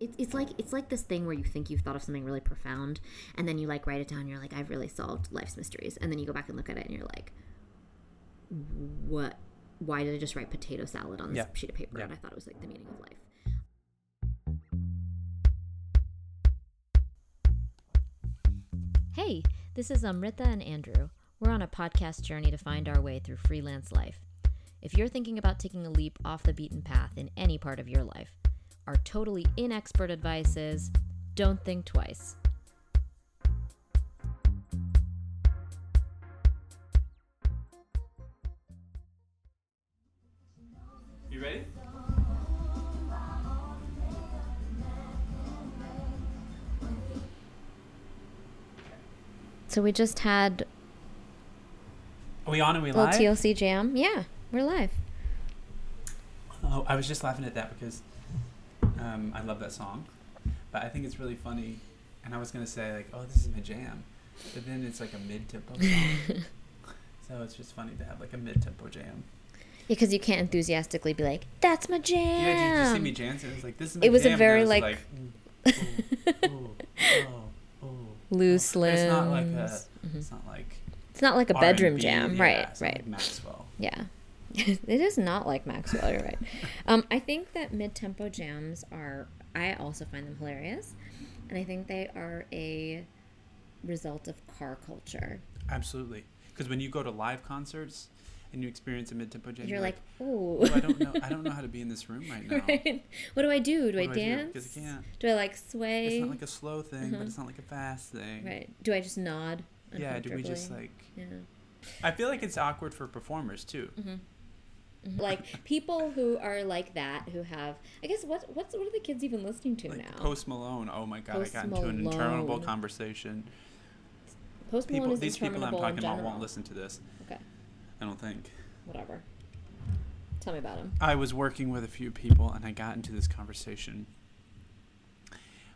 It's, it's like it's like this thing where you think you've thought of something really profound and then you like write it down and you're like I've really solved life's mysteries and then you go back and look at it and you're like what why did I just write potato salad on this Yeah. sheet of paper Yeah. and I thought it was like the meaning of life. Hey, this is Amrita and Andrew. We're on a podcast journey to find our way through freelance life. If you're thinking about taking a leap off the beaten path in any part of your life, our totally inexpert advice is don't think twice. You ready? So we just had Are we on and we a little live? TLC jam. Yeah, we're live. Oh, I was just laughing at that because um, I love that song, but I think it's really funny. And I was gonna say like, oh, this is my jam, but then it's like a mid-tempo song. so it's just funny to have like a mid-tempo jam. Yeah, Because you can't enthusiastically be like, "That's my jam." Yeah, did you see me dancing? It was like this is. My It was a jam," and very, was like- ooh, ooh, ooh, oh, ooh. Loose But It's not like a. limbs. It's not like. It's not like a bedroom R&B, jam, yeah, right? Right. like Maxwell. Yeah. it is not like Maxwell, you're right. Um, I think that mid tempo jams are, I also find them hilarious. And I think they are a result of car culture. Absolutely, because when you go to live concerts and you experience a mid-tempo jam, You're like, ooh. oh, I don't know. I don't know how to be in this room right now. right? What do I do? Do I do dance? Because I can't. Do I like sway? It's not like a slow thing, Uh-huh. but it's not like a fast thing. right. Do I just nod? Yeah. Do we just like? Yeah. I feel like it's awkward for performers too. Mhm. Like people who are like that, who have, I guess, what what's what are the kids even listening to Like now? Post Malone. Oh my god! Post I got into an interminable conversation. Post Malone People, is these people I'm talking about won't listen to this. Okay, I don't think. whatever. Tell me about him. I was working with a few people and I got into this conversation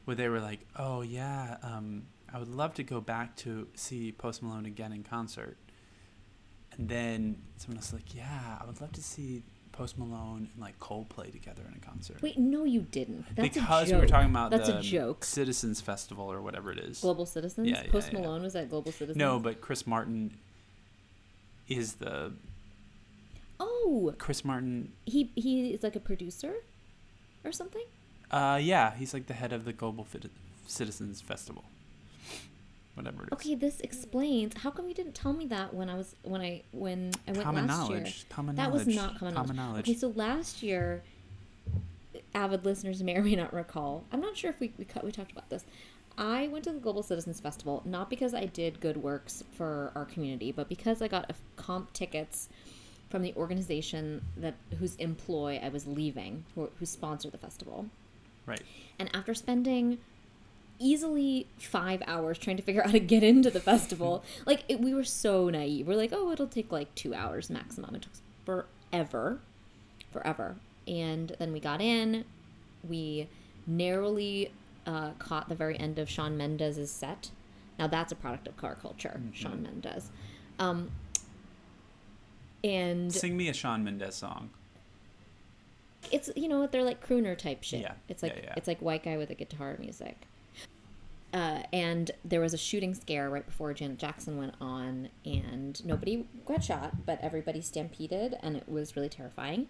where they were like, "Oh yeah, um, I would love to go back to see Post Malone again in concert." And then someone else was like, "Yeah, I would love to see Post Malone and like Coldplay together in a concert." Wait, no, you didn't. That's because a joke. we were talking about That's the a joke. Citizens Festival or whatever it is. Global Citizens. Yeah, yeah, Post yeah. Malone was at Global Citizens. no, but Chris Martin is the oh, Chris Martin. he he is like a producer, or something. Uh, yeah, he's like the head of the Global Fit- Citizens Festival. Whatever it is. Okay, this explains. How come you didn't tell me that when I was when I when I went common last year? knowledge. Common That knowledge. was not common, knowledge. knowledge. Okay, so last year, avid listeners may or may not recall. I'm not sure if we we, cut, we talked about this. I went to the Global Citizens Festival not because I did good works for our community, but because I got a comp tickets from the organization that whose employ I was leaving, who, who sponsored the festival. Right. And after spending easily five hours trying to figure out how to get into the festival, like it, we were so naive. We're like, oh, it'll take like two hours maximum. It took forever, forever. And then we got in. We narrowly uh, caught the very end of Shawn Mendes's set. Now that's a product of car culture, Shawn Mendes. Um, and Sing me a Shawn Mendes song. it's you know what they're like crooner type shit. Yeah, It's like yeah, yeah. it's like white guy with a guitar music. Uh, and there was a shooting scare right before Janet Jackson went on, and nobody got shot, but everybody stampeded, and it was really terrifying.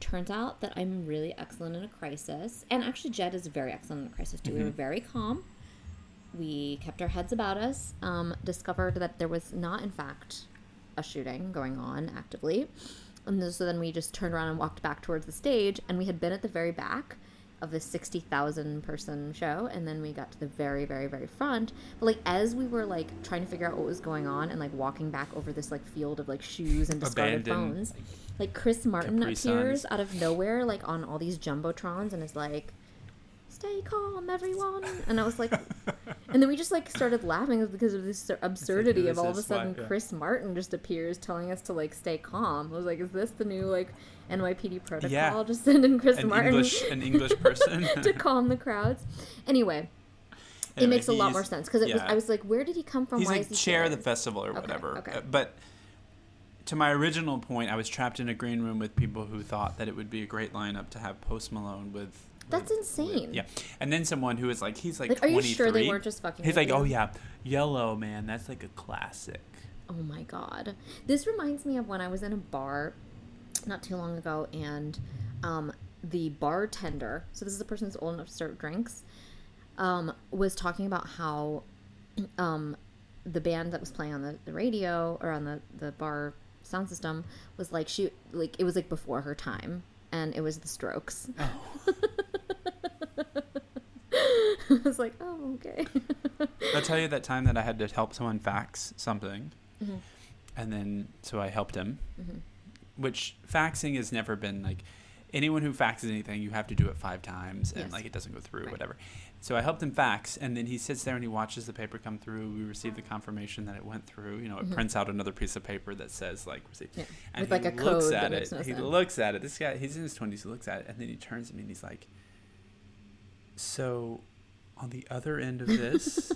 Turns out that I'm really excellent in a crisis, and actually Jed is very excellent in a crisis too. We Mm-hmm. were very calm. We kept our heads about us. Um, discovered that there was not, in fact, a shooting going on actively. And so then we just turned around and walked back towards the stage, and we had been at the very back of this 60,000 person show, and then we got to the very, very, very front. But like as we were like trying to figure out what was going on and like walking back over this like field of like shoes and discarded Abandoned phones, like Chris Martin Capri appears Suns. out of nowhere, like on all these jumbotrons, and is like, "Stay calm, everyone." And I was like, and then we just like started laughing because of this absurdity who of all of a sudden yeah. Chris Martin just appears telling us to like stay calm. I was like, is this the new like NYPD protocol? Yeah. Just send in Chris An Martin English, an English person. to calm the crowds. Anyway, it Anyway, makes a lot more sense because it was. I was like, where did he come from? He's Why like is he chair of here? the festival or Okay, whatever. okay. Uh, But to my original point, I was trapped in a green room with people who thought that it would be a great lineup to have Post Malone with That's insane. Yeah, and then someone who is like, he's like, Like, are you sure they weren't just fucking He's like, you? oh yeah, yellow man, that's like a classic. Oh my god. This reminds me of when I was in a bar not too long ago and um, the bartender, so this is the person who's old enough to serve drinks, um, was talking about how um, the band that was playing on the, the radio or on the, the bar sound system was like she like it was like before her time and it was the strokes. Oh. I was like, oh okay. I'll tell you that time that I had to help someone fax something, Mm-hmm. and then so I helped him. Mhm. Which faxing has never been like anyone who faxes anything, you have to do it five times, and Yes. like it doesn't go through, Right. whatever. So I helped him fax, and then he sits there and he watches the paper come through. We receive the confirmation that it went through. You know, it Mhm. prints out another piece of paper that says like receipt. Yeah. And With, like, he a looks code at it. no he sense. looks at it. This guy, he's in his twenties. He looks at it, and then he turns to me and he's like, "So, on the other end of this,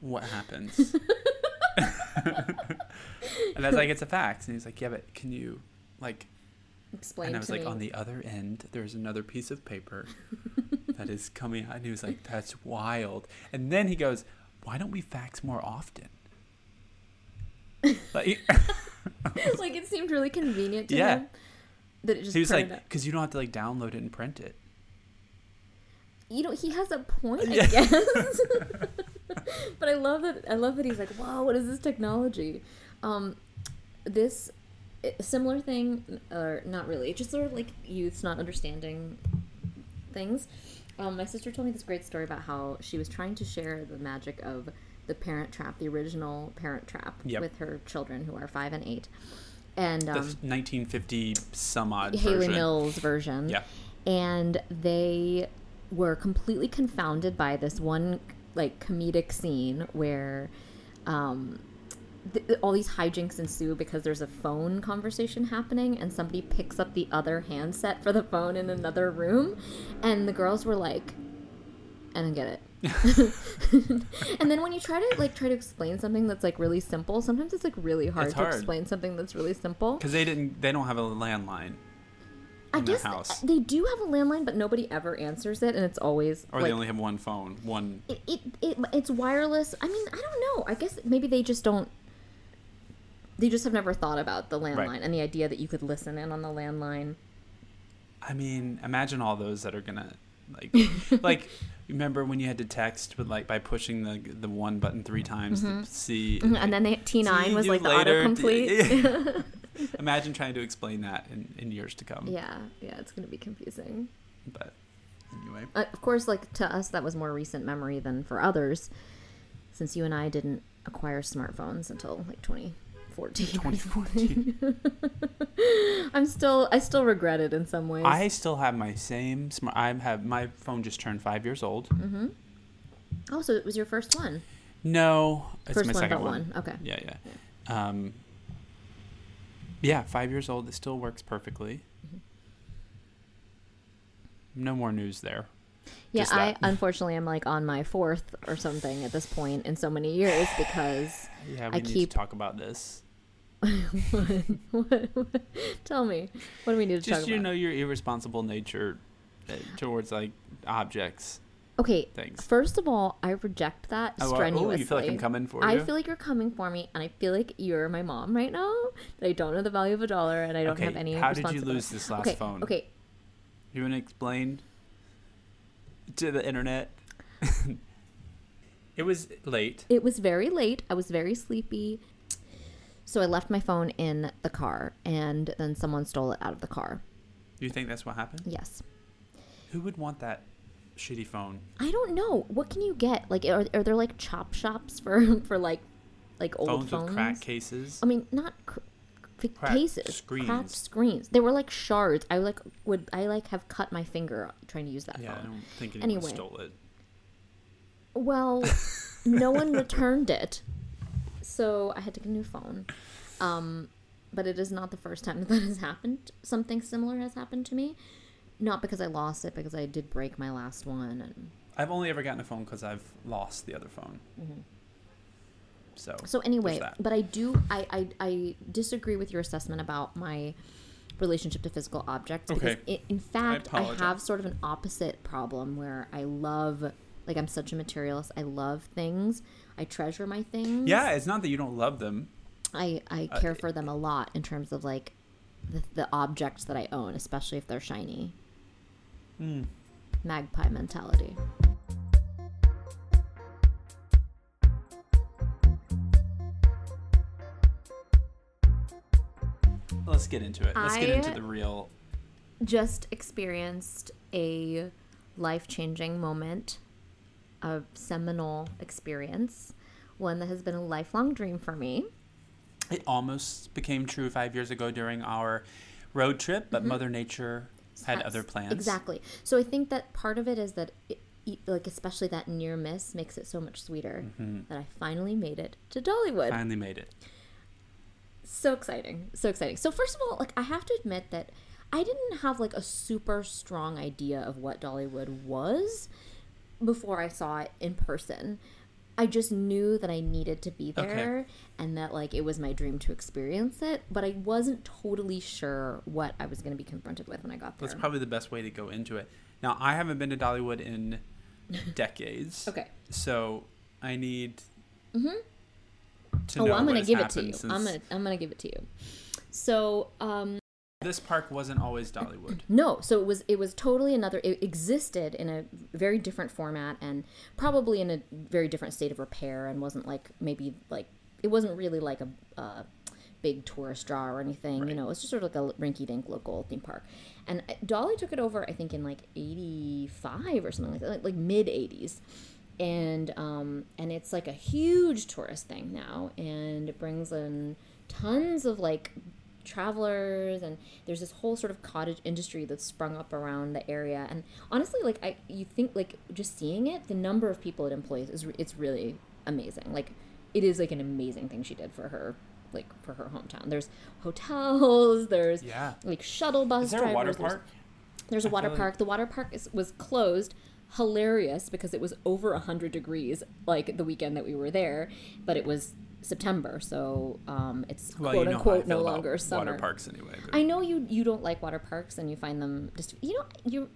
what happens?" and I was like, "It's a fax." And he's like, "Yeah, but can you, like?" Explain and I was like, me. "On the other end, there's another piece of paper that is coming out." And he was like, "That's wild." And then he goes, "Why don't we fax more often?" Like, like it seemed really convenient to Yeah. him that it just he was like, because you don't have to like download it and print it. You know he has a point i Yeah. guess but i love that i love that he's like wow what is this technology um this similar thing or not really just sort of like youths not understanding things um, my sister told me this great story about how she was trying to share the magic of the parent trap the original parent trap Yep. with her children who are five and eight and The um, 1950 some odd Hayley version. Mills version. Yeah. And they were completely confounded by this one like comedic scene where um th- all these hijinks ensue because there's a phone conversation happening and somebody picks up the other handset for the phone in another room and the girls were like I don't get it. and then when you try to like try to explain something that's like really simple, sometimes it's like really hard It's to explain something that's really simple. Because they didn't, they don't have a landline, I guess house. they do have a landline, but nobody ever answers it, and it's always or like they only have one phone. One. it, it, it it's wireless. I mean, I don't know. I guess maybe they just don't. They just have never thought about the landline and the idea that you could listen in on the landline. I mean, imagine all those that are gonna like, like. Remember when you had to text, but like by pushing the the one button three times to see. Mhm, And then they, T nine was you like the later. autocomplete. Imagine trying to explain that in, in years to come. yeah, yeah, it's gonna be confusing. But anyway, Uh, of course, like to us, that was more recent memory than for others, since you and I didn't acquire smartphones until like 2014. 2014. I'm still, I still regret it in some ways. I still have my same smart. I have my phone just turned five years old. Mm-hmm. Oh, so it was your first one. No, it's first my one, second one. one. Okay. Yeah, yeah. Um, yeah, five years old. It still works perfectly. No more news there. Yeah, I unfortunately am like on my fourth or something at this point in so many years because Yeah, we I need keep- to talk about this. what, what, what- tell me what do we need to Just talk you know your irresponsible nature uh, towards like objects, okay, things. first of all, I reject that Oh, strenuously. oh, you feel like I'm coming for you. I feel like you're coming for me, and I feel like you're my mom right now. That I don't know the value of a dollar, and I don't okay, have any. how did you lose this last okay, phone? Okay, You want to explain to the internet? it was late. It was very late. I was very sleepy. So I left my phone in the car and then someone stole it out of the car. You think that's what happened? Yes. Who would want that shitty phone? I don't know. What can you get? Like are, are there like chop shops for for like like old Phones, phones? with crack cases. I mean, not cr- c- Cracked cases, screens. cracked screens. They were like shards. I like would I like have cut my finger trying to use that phone? yeah, I don't think anyone Anyway. stole it. Well, no one returned it, so I had to get a new phone. Um, but it is not the first time that has happened. Something similar has happened to me. Not because I lost it, because I did break my last one, and I've only ever gotten a phone because I've lost the other phone. Mm-hmm. So, so anyway. But I do, I, I, I disagree with your assessment about my relationship to physical objects Okay. because in fact I, apologize. have sort of an opposite problem where I love like I'm such a materialist. I love things. I treasure my things. Yeah, it's not that you don't love them. I I Uh, care for them a lot in terms of like the, the objects that I own, especially if they're shiny. Mm. Magpie mentality. Let's get into it. Let's get into the real. Just experienced a life changing moment, a seminal experience, one that has been a lifelong dream for me. It almost became true five years ago during our road trip, but Mother Nature had other plans. Exactly. So I think that part of it is that, it, like especially that near miss makes it so much sweeter Mhm. that I finally made it to Dollywood. Finally made it. so exciting so exciting so first of all like i have to admit that i didn't have like a super strong idea of what dollywood was before i saw it in person i just knew that i needed to be Okay. there and that like it was my dream to experience it but i wasn't totally sure what i was going to be confronted with when i got there That's probably the best way to go into it. Now, I haven't been to Dollywood in decades. okay So I need Mhm. to oh i'm going to give it to you i'm going to i'm going to give it to you so um This park wasn't always Dollywood. No, so it was it was totally another. It existed in a very different format and probably in a very different state of repair and wasn't like maybe like it wasn't really like a, big tourist draw or anything. You Right. know, it's just sort of like a rinky-dink local theme park. And Dolly took it over, I think, in like '85 or something like that, like, like mid '80s. And um, and it's like a huge tourist thing now, and it brings in tons of like travelers and there's this whole sort of cottage industry that's sprung up around the area and honestly like i you think like just seeing it the number of people it employs is it's really amazing like it is like an amazing thing she did for her like for her hometown there's hotels there's Yeah. like shuttle bus Is there a water drivers, there's- park? there's a water feel like- park. The water park is, was closed. Hilarious because it was over 100 degrees like the weekend that we were there, but it was September, so um, it's Well, quote you know unquote no longer summer. Water parks anyway. but- I know you you don't like water parks and you find them just you know you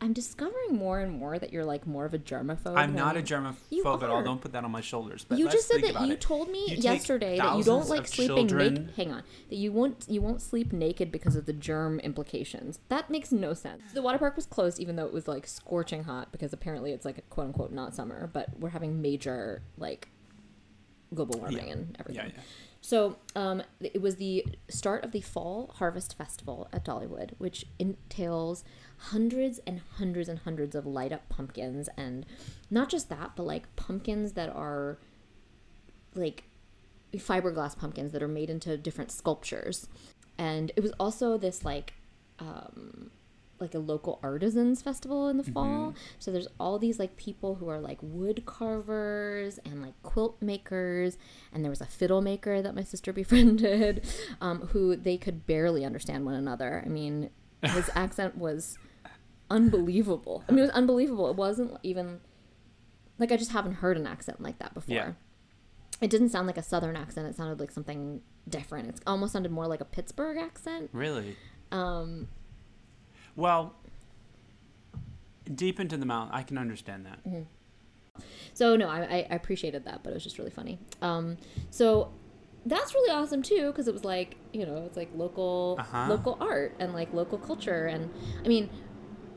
I'm discovering more and more that you're like more of a germaphobe. I'm not a germaphobe at all. Don't put that on my shoulders. But You just said that you it. told me You yesterday that you don't like sleeping naked. Hang on, that you won't you won't sleep naked because of the germ implications. That makes no sense. The water park was closed even though it was like scorching hot because apparently it's like quote unquote not summer, but we're having major like global warming Yeah. and everything. Yeah, yeah. So um, it was the start of the Fall Harvest Festival at Dollywood, which entails hundreds and hundreds and hundreds of light up pumpkins, and not just that, but like pumpkins that are like fiberglass pumpkins that are made into different sculptures. And it was also this like um, like a local artisans festival in the fall. So there's all these like people who are like wood carvers and like quilt makers, and there was a fiddle maker that my sister befriended, um, who they could barely understand one another. I mean, his accent was unbelievable. I mean, it was unbelievable. It wasn't even like I just haven't heard an accent like that before. Yeah. It didn't sound like a southern accent. It sounded like something different. It almost sounded more like a Pittsburgh accent. Really? Um, Well, deep into the mountain, I can understand that. Mm-hmm. So no, I, I appreciated that, but it was just really funny. Um, so that's really awesome too, because it was like you know it's like local Uh-huh. local art and like local culture, and I mean,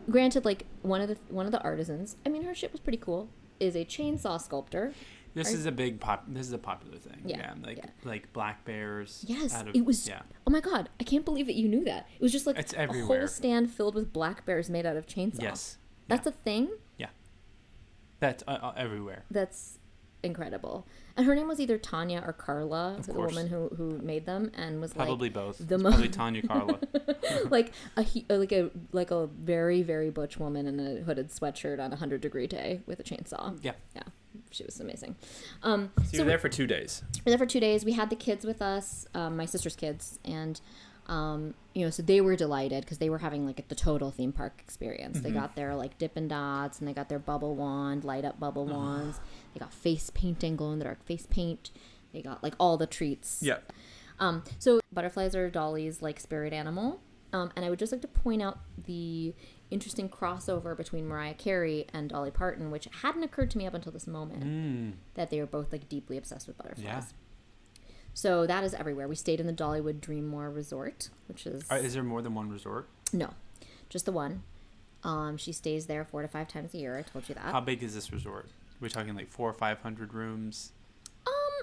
granted, like one of the one of the artisans, I mean, her shit was pretty cool. Is a chainsaw sculptor. This Are- is a big pop. This is a popular thing. Yeah, Yeah, like yeah. like black bears. Yes, out of- it was. Yeah, Oh my god, I can't believe that you knew that. It was just like It's a everywhere. whole stand filled with black bears made out of chainsaw. yes, that's a thing. Yeah, that's uh, uh, everywhere. That's incredible. And her name was either Tanya or Carla, the woman who who made them, and was like Probably both. the mo- probably Tanya Carla. like like a uh, like a like a very very butch woman in a hooded sweatshirt on a hundred degree day with a chainsaw. Yeah. yeah, she was amazing. Um, So, so you're there for two days. we were there for two days. We had the kids with us, um, my sister's kids, and um, you know, so they were delighted because they were having like the total theme park experience. They got their like Dippin' Dots, and they got their bubble wand, light up bubble wands. They got face painting, glow in the dark face paint. They got like all the treats. Yeah. Um, so butterflies are Dolly's like spirit animal. Um, and I would just like to point out the interesting crossover between Mariah Carey and Dolly Parton, which hadn't occurred to me up until this moment Mm. that they were both like deeply obsessed with butterflies. Yeah. So that is everywhere. We stayed in the Dollywood Dreammore Resort, which is Uh, is there more than one resort? no, just the one. Um, she stays there four to five times a year. I told you that. How big is this resort? We're talking like four or five hundred rooms.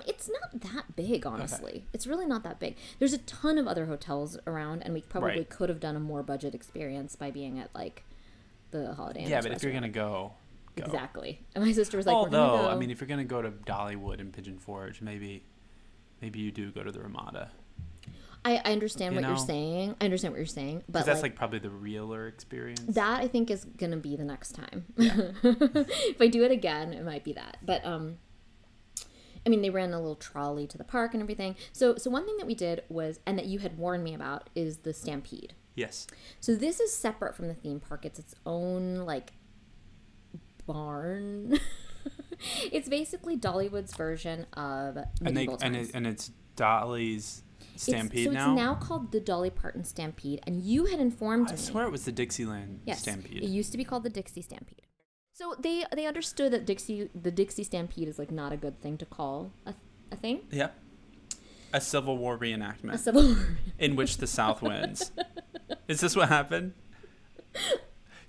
It's not that big, honestly. It's really not that big. There's a ton of other hotels around, and we probably Right. could have done a more budget experience by being at like the Holiday Inn. yeah, but if you're gonna go, go. exactly, and my sister was like, Although, go. I mean, if you're gonna go to Dollywood and Pigeon Forge, maybe, maybe you do go to the Ramada I, I understand you what you're saying. I understand what you're saying, but that's like, like probably the realer experience. that I think is gonna be the next time. if I do it again, it might be that. But um, I mean, they ran a little trolley to the park and everything. So so one thing that we did was, and that you had warned me about, is the stampede. yes. So this is separate from the theme park. It's its own like barn. it's basically Dollywood's version of And they and it, and it's Dolly's It's- Stampede so now. it's now called the Dolly Parton Stampede, and you had informed I me. swear it was the Dixieland Yes, Stampede. it used to be called the Dixie Stampede. So they they understood that Dixie the Dixie Stampede is like not a good thing to call a, a thing. yeah. A Civil War reenactment A civil war. in which the South wins. Is this what happened?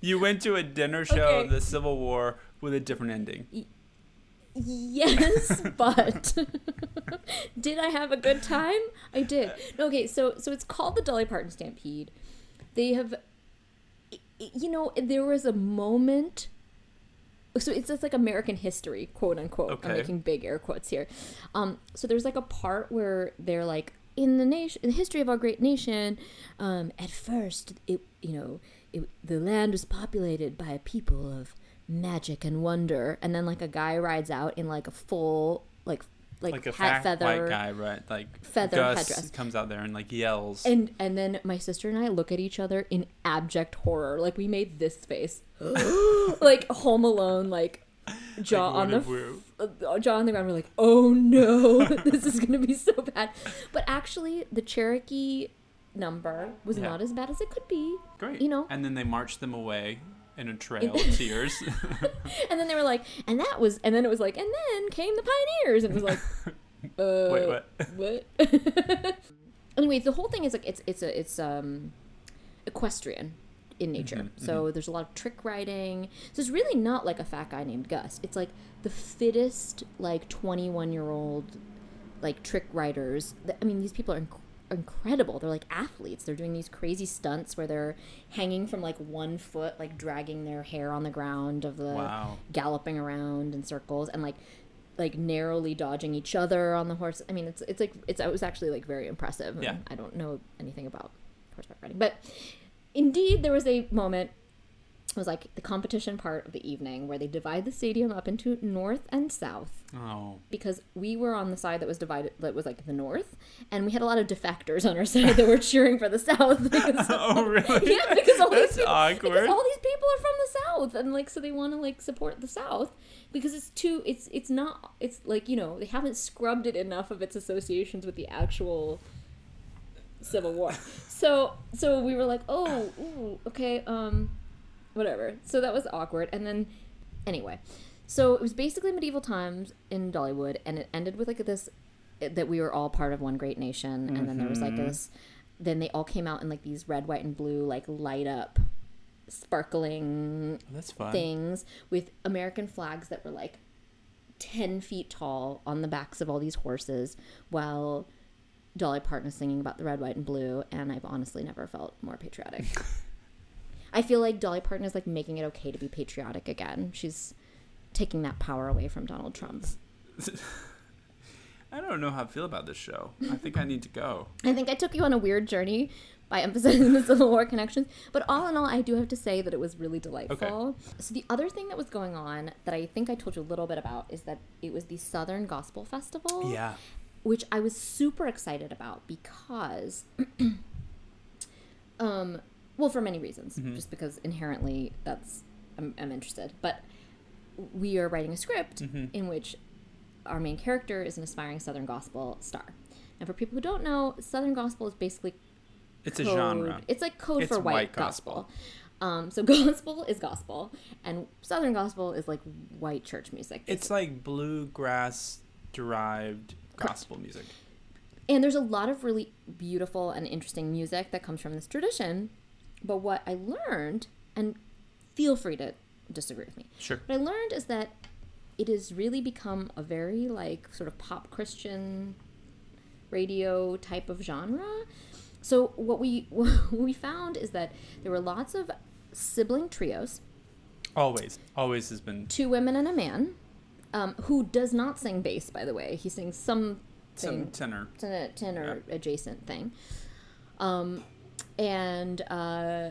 You went to a dinner show Okay. of the Civil War with a different ending. Yes, but did I have a good time? I did. Okay, so so it's called the Dolly Parton Stampede. They have, y- y- you know, there was a moment. So it's just like American history, quote unquote. Okay. I'm making big air quotes here. Um, so there's like a part where they're like, in the nation, in the history of our great nation, um, at first, it you know, it, the land was populated by a people of magic and wonder, and then like a guy rides out in like a full like like, Like a hat fat feather white guy, right? Like feather Gus headdress. comes out there and like yells. and and then my sister and I look at each other in abject horror. Like we made this face, like Home Alone, like jaw Like on the f- uh, jaw on the ground. We're like, oh no, this is gonna be so bad. But actually, the Cherokee number was Yeah. not as bad as it could be. Great. You know, And then they marched them away in a trail of tears. and then they were like, and that was, and then it was like, and then came the pioneers, and it was like, uh, Wait, what? what? anyway, the whole thing is like it's it's a it's um equestrian in nature. Mhm, so there's a lot of trick riding. So it's really not like a fat guy named Gus. It's like the fittest like 21 year old like trick riders. I mean, these people are inc- incredible. They're like athletes. They're doing these crazy stunts where they're hanging from like one foot, like dragging their hair on the ground of the Wow. galloping around in circles and like like narrowly dodging each other on the horse. I mean, it's it's like it's it was actually like very impressive. Yeah. I don't know anything about horseback riding, but indeed there was a moment. Was like the competition part of the evening where they divide the stadium up into north and south Oh. because we were on the side that was divided that was like the north and we had a lot of defectors on our side that were cheering for the south because Oh, really? yeah because all That's these people, awkward. because all these people are from the south and like so they want to like support the south because it's too it's it's not it's like you know they haven't scrubbed it enough of its associations with the actual civil war so so we were like oh ooh, okay um whatever. So that was awkward. And then anyway. So it was basically medieval times in dollywood and it ended with like this that we were all part of one great nation. And then there was like Mhm. this then they all came out in like these red white and blue like light up sparkling things with american flags that were like 10 feet tall on the backs of all these horses while dolly parton is singing about the red white and blue. And i've honestly never felt more patriotic i feel like dolly parton is like making it okay to be patriotic again she's taking that power away from donald trump I don't know how I feel about this show. I think I need to go. I think I took you on a weird journey by emphasizing the Civil War connections. But all in all, I do have to say that it was really delightful. So the other thing that was going on that I think I told you a little bit about is that it was the Southern Gospel Festival. Yeah. Which I was super excited about because um well for many reasons. Mhm. Just because inherently that's I'm, I'm interested. But we are writing a script Mhm. in which our main character is an aspiring Southern Gospel star. And for people who don't know, Southern Gospel is basically It's a genre. It's like code It's for white, white gospel. gospel. Um, so gospel is gospel, and Southern gospel is like white church music. It's like bluegrass derived gospel music. And there's a lot of really beautiful and interesting music that comes from this tradition. But what I learned, and feel free to disagree with me, Sure. what I learned is that it has really become a very like sort of pop Christian radio type of genre. So what we what we found is that there were lots of sibling trios, Always. Always has been two women and a man, um, who does not sing bass, by the way. He sings some some tenor. ten- tenor adjacent thing. Um, and uh,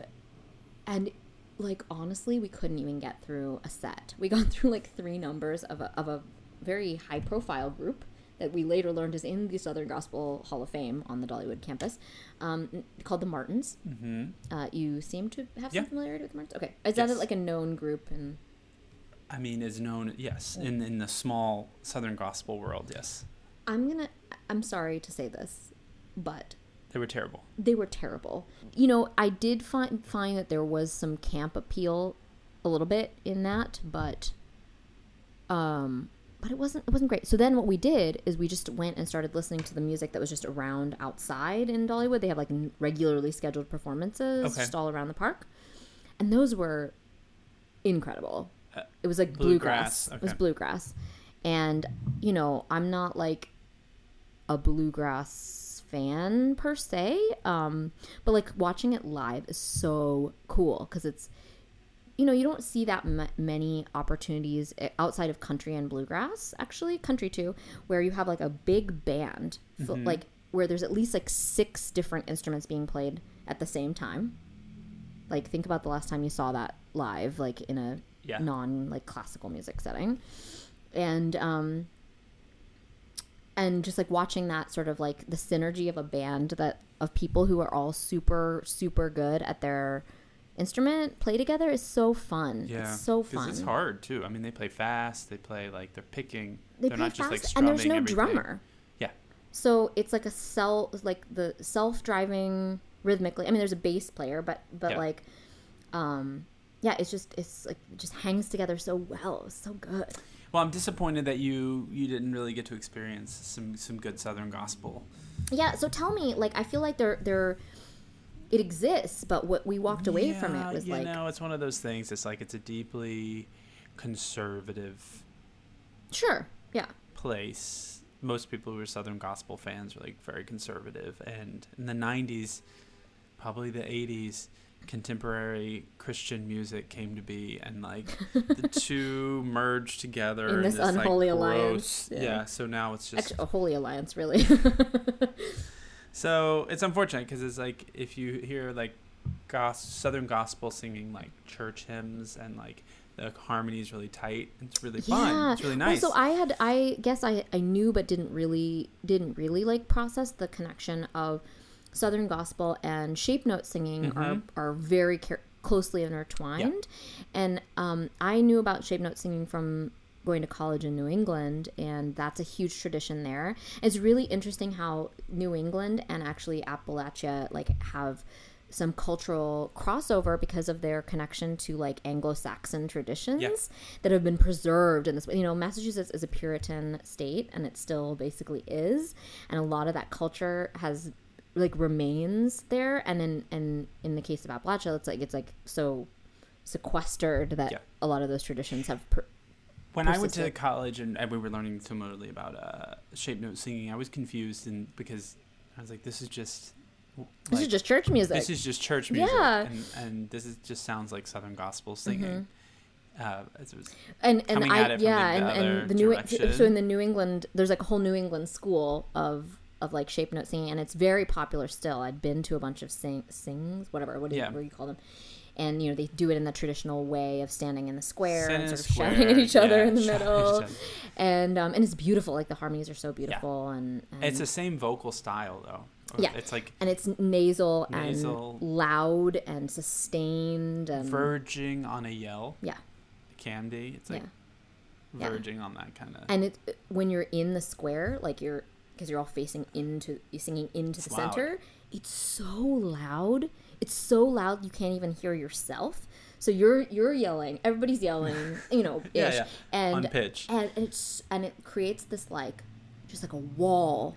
and like honestly, we couldn't even get through a set. We got through like three numbers of a of a very high profile group that we later learned is in the Southern Gospel Hall of Fame on the Dollywood campus, um, called the Martins. Mm-hmm. Uh, you seem to have Yeah. some familiarity with the Martins. Okay, is that like a known group? And I mean, is known, yes, in, in the small Southern gospel world, yes. I'm gonna. I'm sorry to say this, but They were terrible. they were terrible. You know, I did find find that there was some camp appeal a little bit in that, but um but it wasn't it wasn't great. So then what we did is we just went and started listening to the music that was just around outside in Dollywood. They have like regularly scheduled performances Okay. just all around the park. And those were incredible. Uh, It was like bluegrass, bluegrass. It was bluegrass. And you know, I'm not like a bluegrass fan per se um but like watching it live is so cool because it's you know you don't see that m- many opportunities outside of country and bluegrass actually country too where you have like a big band Mm-hmm. like where there's at least like six different instruments being played at the same time like think about the last time you saw that live like in a Yeah. non like classical music setting and um and just like watching that sort of like the synergy of a band that of people who are all super super good at their instrument play together is so fun Yeah. it's so fun It's hard, too. I mean, they play fast. They play like they're picking. they are play not just like fast and there's no everything. drummer Yeah. so it's like a self like the self-driving rhythmically i mean there's a bass player but but Yeah. like um yeah it's just it's like it just hangs together so well it's so good Well, I'm disappointed that you you didn't really get to experience some some good Southern gospel. yeah so tell me like i feel like they're they're it exists but what we walked away from it was you like know, it's one of those things. It's like it's a deeply conservative sure yeah place. Most people who are Southern gospel fans are like very conservative, and in the '90s, probably the '80s, contemporary Christian music came to be, and like the two merged together In this like, unholy gross- alliance, Yeah. yeah. So now it's just actually a holy alliance really So it's unfortunate because it's like if you hear like gos- Southern gospel singing like church hymns and like the harmony is really tight, it's really fun. Yeah. It's really Well, nice. so I had, I guess I, I knew, but didn't really, didn't really like process the connection of Southern gospel and shape note singing are Mhm. are very car- closely intertwined, and um, I knew about shape note singing from going to college in New England, and that's a huge tradition there. It's really interesting how New England and actually Appalachia like have some cultural crossover because of their connection to like Anglo-Saxon traditions that have been preserved in this way. you know Massachusetts is a Puritan state and it still basically is and a lot of that culture has like remains there and in and in the case of Appalachia it's like it's like so sequestered that Yeah. a lot of those traditions have per- when I went to college and, and we were learning similarly about uh, shape note singing, I was confused and because I was like, this is just this is just church music this is just church music, Yeah. and, and this is just sounds like Southern gospel singing. Uh, as it was and and I at it from yeah the and, and the new direction. so in the New England there's like a whole New England school of of like shape note singing and it's very popular still. I'd been to a bunch of sing sings whatever what do you, Yeah. what you call them. And you know they do it in the traditional way of standing in the square Stand and sort of shouting at square, each other yeah, in the shouting at each middle, and um, and it's beautiful. Like the harmonies are so beautiful, and, and It's the same vocal style though. Yeah. it's like and it's nasal, Nasal. and loud and sustained and verging on a yell. yeah, It can. It's like yeah. Yeah. verging on that kind of. and it when you're in the square like you're because you're all facing into you're singing into It's the loud. center. It's so loud. It's so loud you can't even hear yourself. So you're you're yelling, everybody's yelling, you know, Yeah, ish, yeah. and On pitch. and it's and it creates this like just like a wall,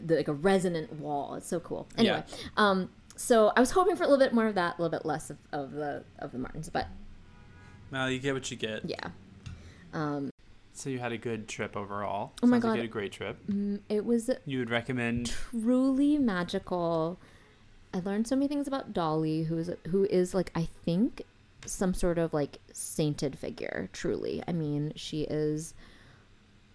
the, like a resonant wall. It's so cool. Anyway, um, so I was hoping for a little bit more of that, a little bit less of, of the of the Martins, but Well, you get what you get. yeah, um, So you had a good trip overall. Oh my Sounds like God. you had a great trip. mm, it was You would recommend truly magical. I learned so many things about Dolly, who is who is like I think some sort of like sainted figure. Truly, I mean, she is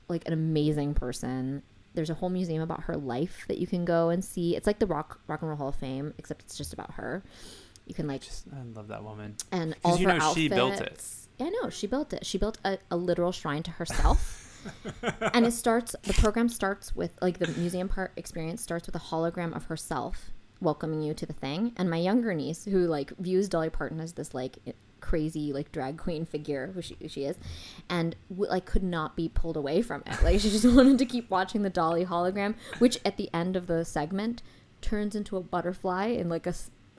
like an amazing person. There's a whole museum about her life that you can go and see. It's like the Rock Rock and Roll Hall of Fame, except it's just about her. You can like just I love that woman. And all you her know she built it. I know she built it. She built a, a literal shrine to herself. and it starts. The program starts with like the museum part experience starts with a hologram of herself welcoming you to the thing. And my younger niece, who like views Dolly Parton as this like crazy like drag queen figure, who she, who she is, and w- like could not be pulled away from it. Like she just wanted to keep watching the Dolly hologram, which at the end of the segment turns into a butterfly in like a,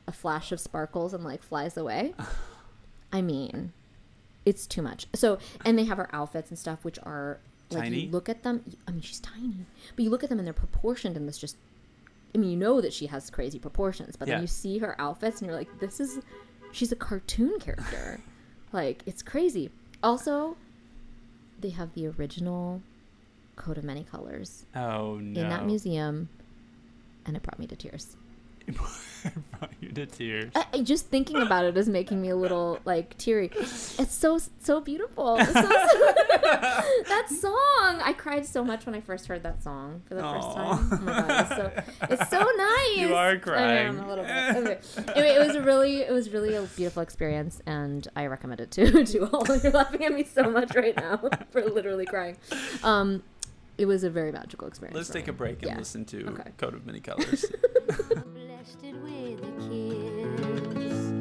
a flash of sparkles and like flies away. I mean, it's too much. So, and they have her outfits and stuff, which are like Tiny? you look at them. I mean, she's tiny, but you look at them and they're proportioned and this just. I mean, you know that she has crazy proportions, but Yeah. then you see her outfits and you're like, this is, she's a cartoon character. like, it's crazy. Also, they have the original coat of many colors Oh no. in that museum, and it brought me to tears. brought you to tears. I, just thinking about it is making me a little like teary. It's so so beautiful. It's so- that song, I cried so much when I first heard that song for the first time. Oh my god, it's so it's so nice. You are I am crying. a little bit. Okay. Anyway, it was a really it was really a beautiful experience, and I recommend it to to all. You're laughing at me so much right now for literally crying. Um, it was a very magical experience. Let's take me. a break and Yeah. listen to Okay. Coat of Many Colors. With a kiss.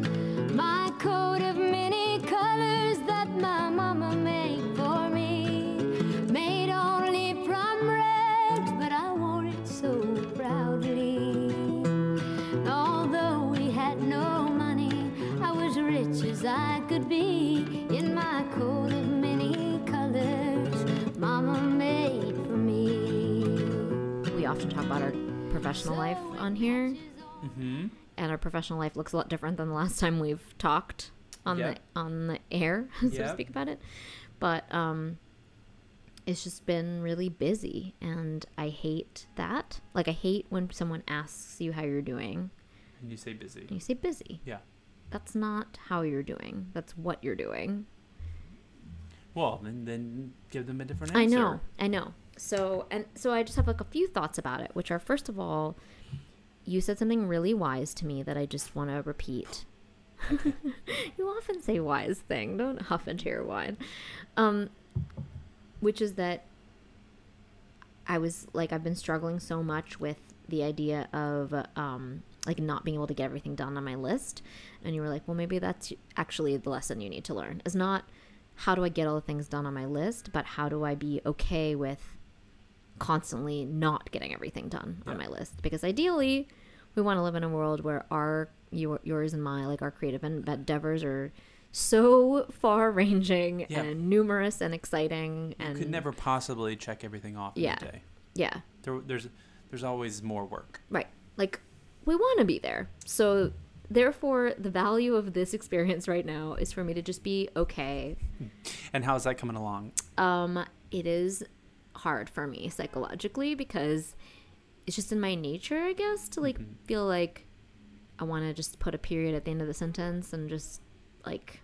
My coat of many colors that my mama made for me. Made only from rags, but I wore it so proudly. Although we had no money, I was rich as I could be in my coat of many colors. Mama made for me. we often talk about our professional life on here, hmm and our professional life looks a lot different than the last time we've talked on Yep. the on the air, so to speak about it. But um, it's just been really busy, and I hate that. Like I hate when someone asks you how you're doing, And you say busy. and you say busy. Yeah. That's not how you're doing. That's what you're doing. Well, then then give them a different answer. I know, I know. So and so I just have like a few thoughts about it, which are first of all, you said something really wise to me that I just want to repeat. you often say wise thing. Don't huff into your wine. Um, which is that I was like I've been struggling so much with the idea of um like not being able to get everything done on my list and you were like well maybe that's actually the lesson you need to learn is not how do I get all the things done on my list but how do I be okay with constantly not getting everything done on my list because ideally we want to live in a world where our your, yours and my like our creative endeavors are so far ranging Yeah. and numerous and exciting You and could never possibly check everything off Yeah. in a day. yeah There, there's there's always more work. Right. Like we want to be there. So therefore the value of this experience right now is for me to just be okay. And how's that coming along? Um it is hard for me psychologically because it's just in my nature, I guess, to like Mhm. feel like I want to just put a period at the end of the sentence and just like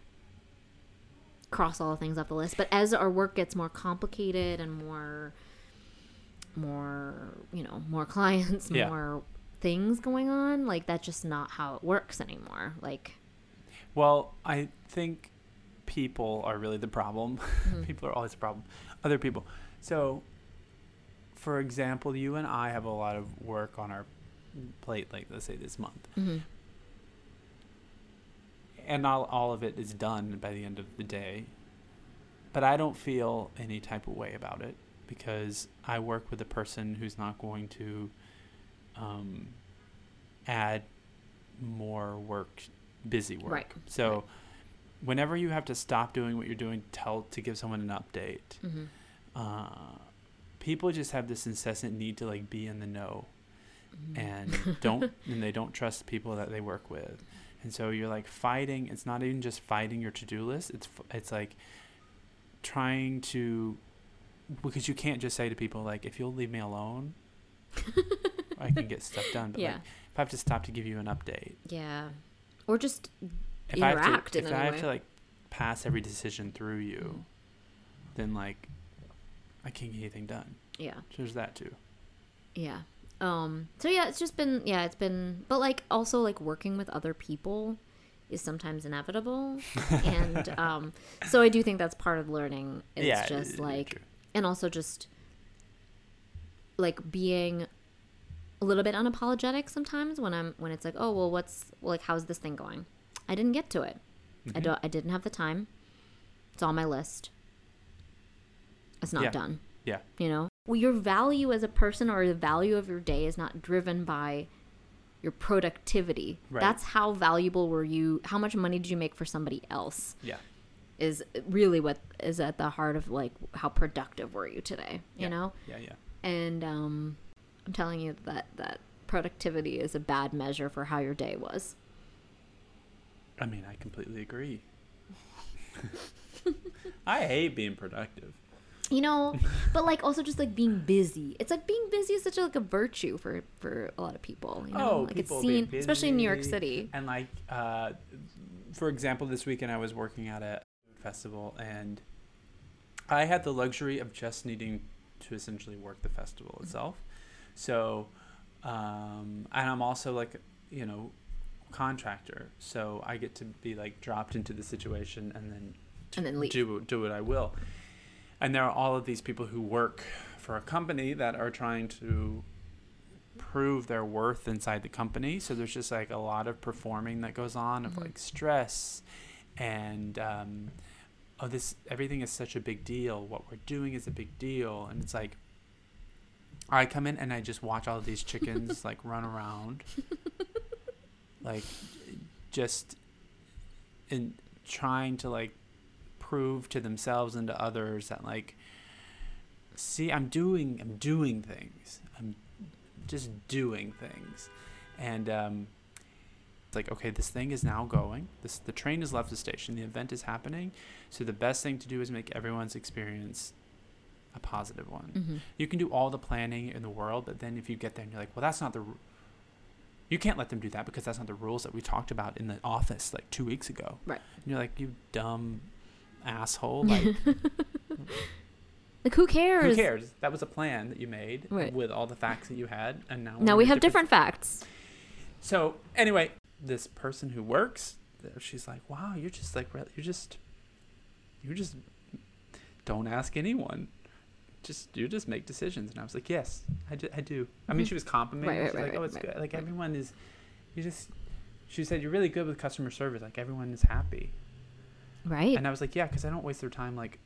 cross all the things off the list. But as our work gets more complicated and more more, you know, more clients, Yeah. more things going on, like that's just not how it works anymore. Like Well, I think people are really the problem. Mm-hmm. people are always the problem. Other people. So, for example, you and I have a lot of work on our plate, like let's say this month, mhm. and not all of it is done by the end of the day. But I don't feel any type of way about it. because I work with a person who's not going to um, add more work, busy work. Right, So, right. whenever you have to stop doing what you're doing, tell to give someone an update. Mhm. Uh, people just have this incessant need to like be in the know, Mm-hmm. and don't and they don't trust people that they work with, and so you're like fighting. It's not even just fighting your to do list. It's it's like trying to because you can't just say to people like if you'll leave me alone i can get stuff done but Yeah. like if i have to stop to give you an update Yeah. Or just if i Interact have in to if i have to like pass every decision through you Mhm. then like i can't get anything done yeah. so there's that too Yeah. Um so yeah, it's just been yeah, it's been but like also like working with other people is sometimes inevitable. and um so I do think that's part of learning. It's Yeah, just like true. and also just like being a little bit unapologetic sometimes when I'm when it's like, "Oh, well what's like how's this thing going?" I didn't get to it. I Mm-hmm. don't I didn't have the time. It's on my list. It's not Yeah. done. Yeah. You know? Well, your value as a person or the value of your day is not driven by your productivity. Right. that's how valuable were you how much money did you make for somebody else? Yeah. Is really what is at the heart of like how productive were you today you yeah. know? Yeah yeah. And um i'm telling you that that productivity is a bad measure for how your day was. I mean i completely agree. I hate being productive you know but like also just like being busy it's like being busy is such a, like a virtue for for a lot of people you know Oh, like people it's seen especially in new york city And like, uh, for example, this weekend I was working at a festival, and I had the luxury of just needing to essentially work the festival Mm-hmm. itself. So, um, and I'm also like, you know, contractor, so I get to be like dropped into the situation and then And then leave. do do what I will. And there are all of these people who work for a company that are trying to prove their worth inside the company. So there's just like a lot of performing that goes on of Mhm. like stress and um, oh this everything is such a big deal. What we're doing is a big deal, and it's like I come in and I just watch all of these chickens like run around, like just in trying to like prove to themselves and to others that like see i'm doing i'm doing things. I'm just doing things. And um it's like okay this thing is now going. This the train has left the station. The event is happening. So the best thing to do is make everyone's experience a positive one. Mm-hmm. you can do all the planning in the world but then if you get there and you're like well that's not the you can't let them do that because that's not the rules that we talked about in the office like two weeks ago. Right. and you're like you dumb asshole like like who cares? Who cares? That was a plan that you made Right. with all the facts that you had and now now we have different facts. So anyway this person who works she's like wow you're just like you're just you just don't ask anyone. Just you just make decisions. And i was like yes i do, I do. i mean Mhm. she was complimenting Right, right, she's right, like oh it's good. Like everyone is you just she said you're really good with customer service. Like everyone is happy right. And i was like yeah because i don't waste their time like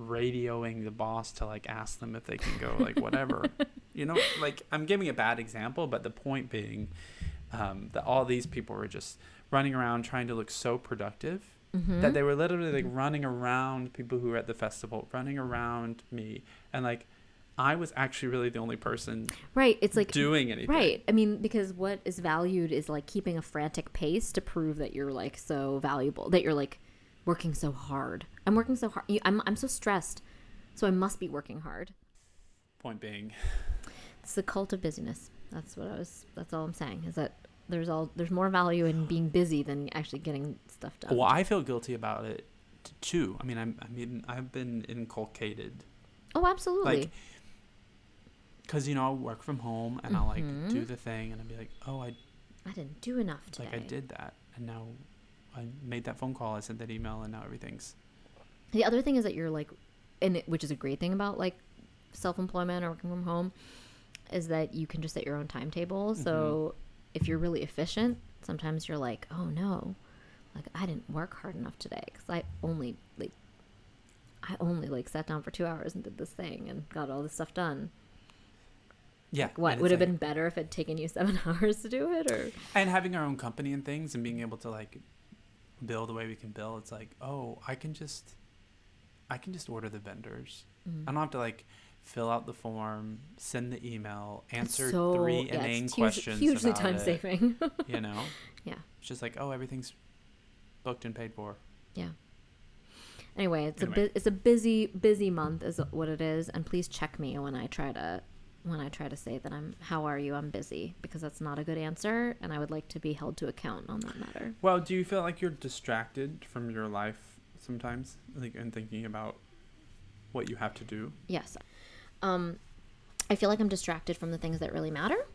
radioing the boss to like ask them if they can go like whatever. You know like i'm giving a bad example but the point being um, that all these people were just running around trying to look so productive mm-hmm. that they were literally like running around people who were at the festival running around me and like i was actually really the only person right it's like doing anything. right. I mean because what is valued is like keeping a frantic pace to prove that you're like so valuable that you're like working so hard. I'm working so hard. I'm, I'm so stressed so i must be working hard. Point being. It's the cult of busyness. That's what i was that's all i'm saying is that there's all there's more value in being busy than actually getting stuff done. Well i feel guilty about it too. I mean I'm, i mean i've been inculcated. Oh absolutely. Like because you know i'll work from home and i'll like Mhm. do the thing and i'll be like oh i i didn't do enough today like i did that and now i made that phone call i sent that email and now everything's The other thing is that you're like, and it, which is a great thing about like self-employment or working from home, is that you can just set your own timetable. So mm-hmm. if you're really efficient, sometimes you're like, oh no, like I didn't work hard enough today because I only like I only like sat down for two hours and did this thing and got all this stuff done. Yeah. What would have like- been better if it had taken you seven hours to do it, or and having our own company and things and being able to like bill the way we can bill it's like oh i can just i can just order the vendors Mm. i don't have to like fill out the form send the email answer so, three yeah, inane it's huge- questions hugely time it, saving. you know Yeah. it's just like oh everything's booked and paid for yeah. Anyway, it's a Anyway. bu- it's a busy busy month is what it is, and please check me when I try to when I try to say that I'm how are you? I'm busy because that's not a good answer, and I would like to be held to account on that matter. well do you feel like you're distracted from your life sometimes like and thinking about what you have to do Yes. Um, I feel like I'm distracted from the things that really matter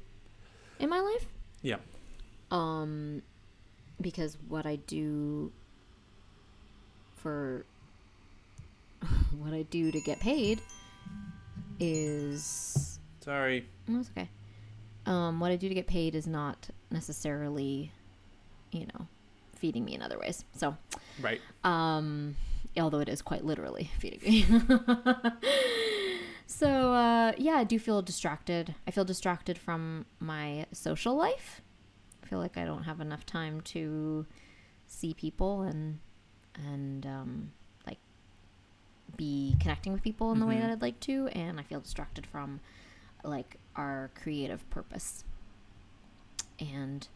in my life. yeah Um, because what I do for what I do to get paid is sorry no, it's okay. Um, what I do to get paid is not necessarily, you know, feeding me in other ways. So, right um, although it is quite literally feeding me. so, uh, yeah, I do feel distracted. I feel distracted from my social life. I feel like I don't have enough time to see people and and um, like be connecting with people in the way Mhm. that I'd like to, and I feel distracted from like our creative purpose. And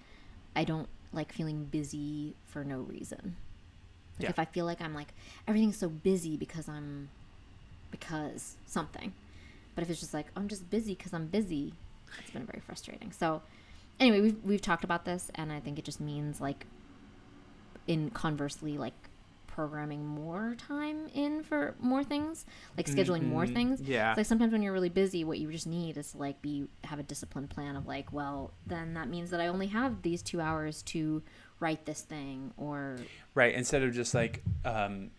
I don't like feeling busy for no reason. Like Yeah. if I feel like I'm like everything's so busy because I'm because something. But if it's just like I'm just busy because I'm busy, it's been very frustrating. So anyway, we've we've talked about this and I think it just means like in conversely like programming more time in for more things, like scheduling more Mhm. things. yeah It's like sometimes when you're really busy, what you just need is to like be have a disciplined plan of like, well, then that means that I only have these two hours to write this thing or Right, instead of just like um,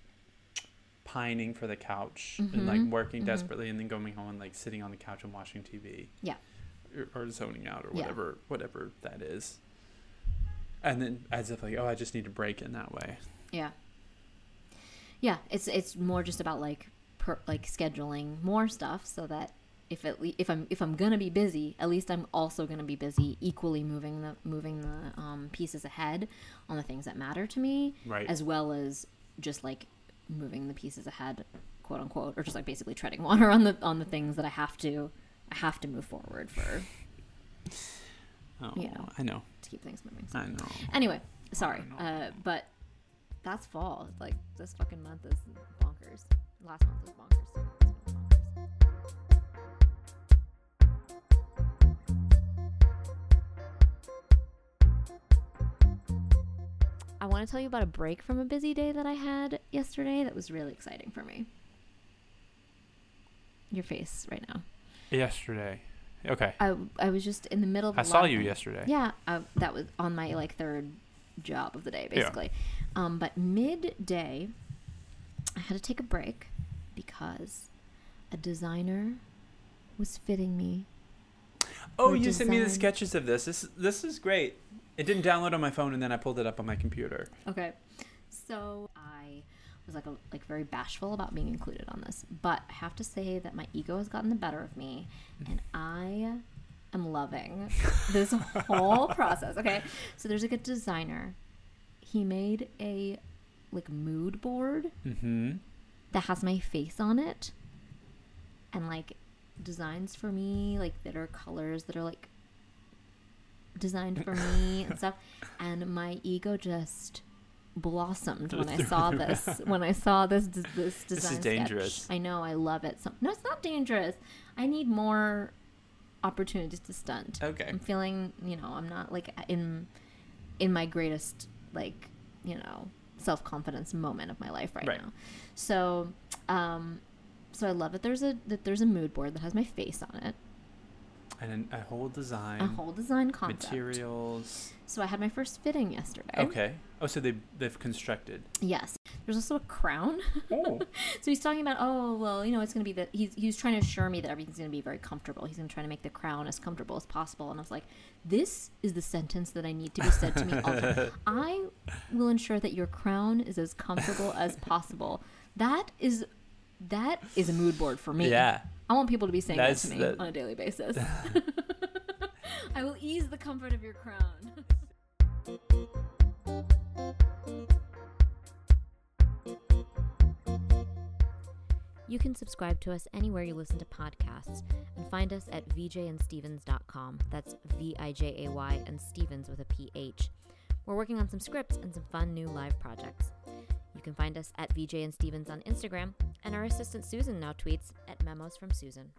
pining for the couch and like Mhm, working mhm. desperately and then going home and like sitting on the couch and watching TV. Yeah. Or, or zoning out or Yeah. whatever whatever that is. And then as if like, oh, I just need a break in that way. yeah, yeah. It's it's more just about like per, like scheduling more stuff so that if at le- if I'm if I'm gonna be busy, at least I'm also gonna be busy equally moving the moving the um, pieces ahead on the things that matter to me. Right. as well as just like moving the pieces ahead quote unquote or just like basically treading water on the on the things that i have to i have to move forward for oh, you know. I know. to keep things moving so. I know. anyway sorry know. uh but that's fall like this fucking month is bonkers last month was bonkers so this one's bonkers. I want to tell you about a break from a busy day that I had yesterday that was really exciting for me. Your face right now. Yesterday. Okay. I, I was just in the middle of. I saw you yesterday. Yeah, I, that was on my like third job of the day, Yeah. basically. Um, but midday, I had to take a break because a designer was fitting me. Oh, you sent me the sketches of this. This this is great. It didn't download on my phone and then I pulled it up on my computer. Okay. So I was like a, like very bashful about being included on this, but I have to say that my ego has gotten the better of me, and I am loving this whole process. Okay, so there's like a designer. He made a like mood board Mm-hmm. that has my face on it, and like designs for me like that are colors that are like designed for me and stuff and my ego just blossomed when I saw this when I saw this this, this This is design sketch. dangerous. I know I love it so no it's not dangerous I need more opportunities to stunt Okay. I'm feeling you know I'm not like in in my greatest like you know self confidence moment of my life right, Right. now so um so I love that there's a that there's a mood board that has my face on it And a whole design. a whole design concept materials. so I had my first fitting yesterday Okay. Oh, so they they've constructed. Yes. There's also a crown. Oh. so he's talking about, oh, well, you know, it's going to be the. He's, he's trying to assure me that everything's going to be very comfortable. He's going to try to make the crown as comfortable as possible. And I was like, this is the sentence that I need to be said to me all the time. I will ensure that your crown is as comfortable as possible. That is That is a mood board for me. Yeah. I want people to be saying That's that to me on a daily basis. I will ease the comfort of your crown. You can subscribe to us anywhere you listen to podcasts and find us at vijayandstephens.com. That's V I J A Y and Stephens with a P H. We're working on some scripts and some fun new live projects. You can find us at Vijay and Stephens on Instagram, and our assistant Susan now tweets at Memos from Susan.